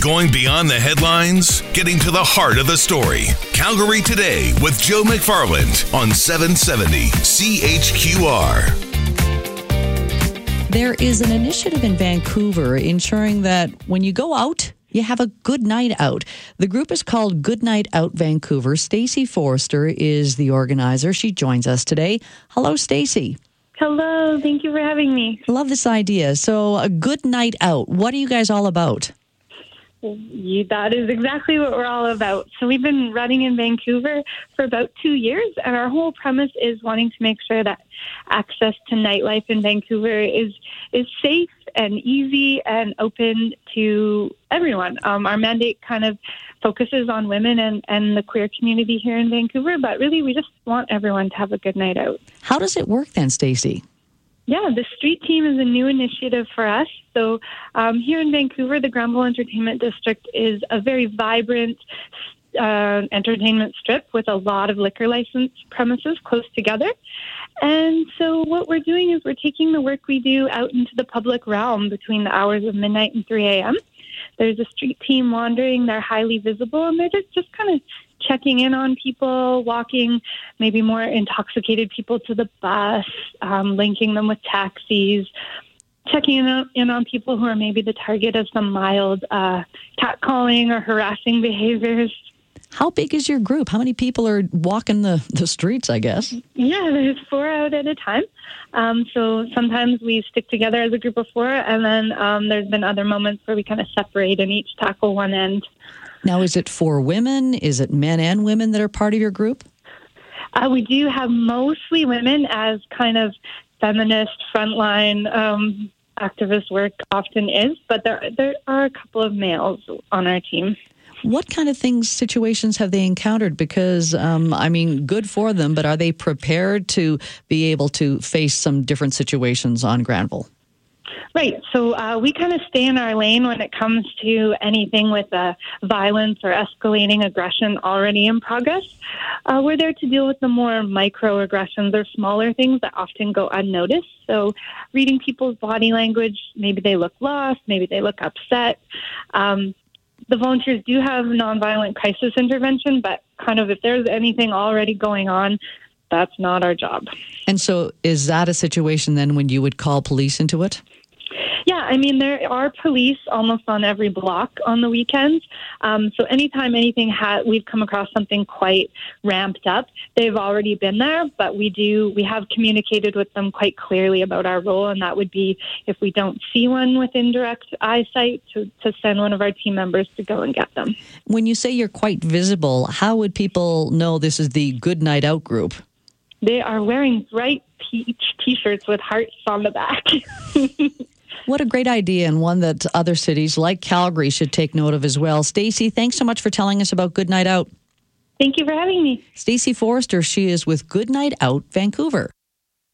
Going beyond the headlines, getting to the heart of the story. Calgary Today with Joe McFarland on 770 CHQR. There is an initiative in Vancouver ensuring that when you go out, you have a good night out. The group is called Good Night Out Vancouver. Stacey Forrester is the organizer. She joins us today. Hello, Stacey. Hello, thank you for having me. Love this idea. So, a good night out. What are you guys all about? That is exactly what we're all about. So we've been running in Vancouver for about two years, and our whole premise is wanting to make sure that access to nightlife in Vancouver is is safe and easy and open to everyone. Um, our mandate kind of focuses on women and, and the queer community here in Vancouver, but really we just want everyone to have a good night out. How does it work then, Stacey? Yeah, the street team is a new initiative for us. So um, here in Vancouver, the Granville Entertainment District is a very vibrant uh, entertainment strip with a lot of liquor license premises close together. And so what we're doing is we're taking the work we do out into the public realm between the hours of midnight and 3 a.m. There's a street team wandering. They're highly visible, and they're just, just kind of checking in on people, walking maybe more intoxicated people to the bus, um, linking them with taxis, checking in on, in on people who are maybe the target of some mild uh, catcalling or harassing behaviors. How big is your group? How many people are walking the, the streets, I guess? Yeah, there's four out at a time. Um, so sometimes we stick together as a group of four, and then um, there's been other moments where we kind of separate and each tackle one end. Now, is it for women? Is it men and women that are part of your group? Uh, we do have mostly women as kind of feminist frontline um, activist work often is, but there there are a couple of males on our team. What kind of things, situations have they encountered? Because, um, I mean, good for them, but are they prepared to be able to face some different situations on Granville? Right. So uh, we kind of stay in our lane when it comes to anything with uh, violence or escalating aggression already in progress. Uh, we're there to deal with the more microaggressions or smaller things that often go unnoticed. So reading people's body language, maybe they look lost, maybe they look upset. Um, the volunteers do have nonviolent crisis intervention, but kind of if there's anything already going on, that's not our job. And so, is that a situation then when you would call police into it? I mean, there are police almost on every block on the weekends. Um, so anytime anything ha- we've come across something quite ramped up, they've already been there. But we do we have communicated with them quite clearly about our role, and that would be if we don't see one within direct eyesight, to, to send one of our team members to go and get them. When you say you're quite visible, how would people know this is the Good Night Out group? They are wearing bright peach T-shirts with hearts on the back. What a great idea, and one that other cities like Calgary should take note of as well. Stacey, thanks so much for telling us about Good Night Out. Thank you for having me. Stacey Forrester, she is with Good Night Out Vancouver.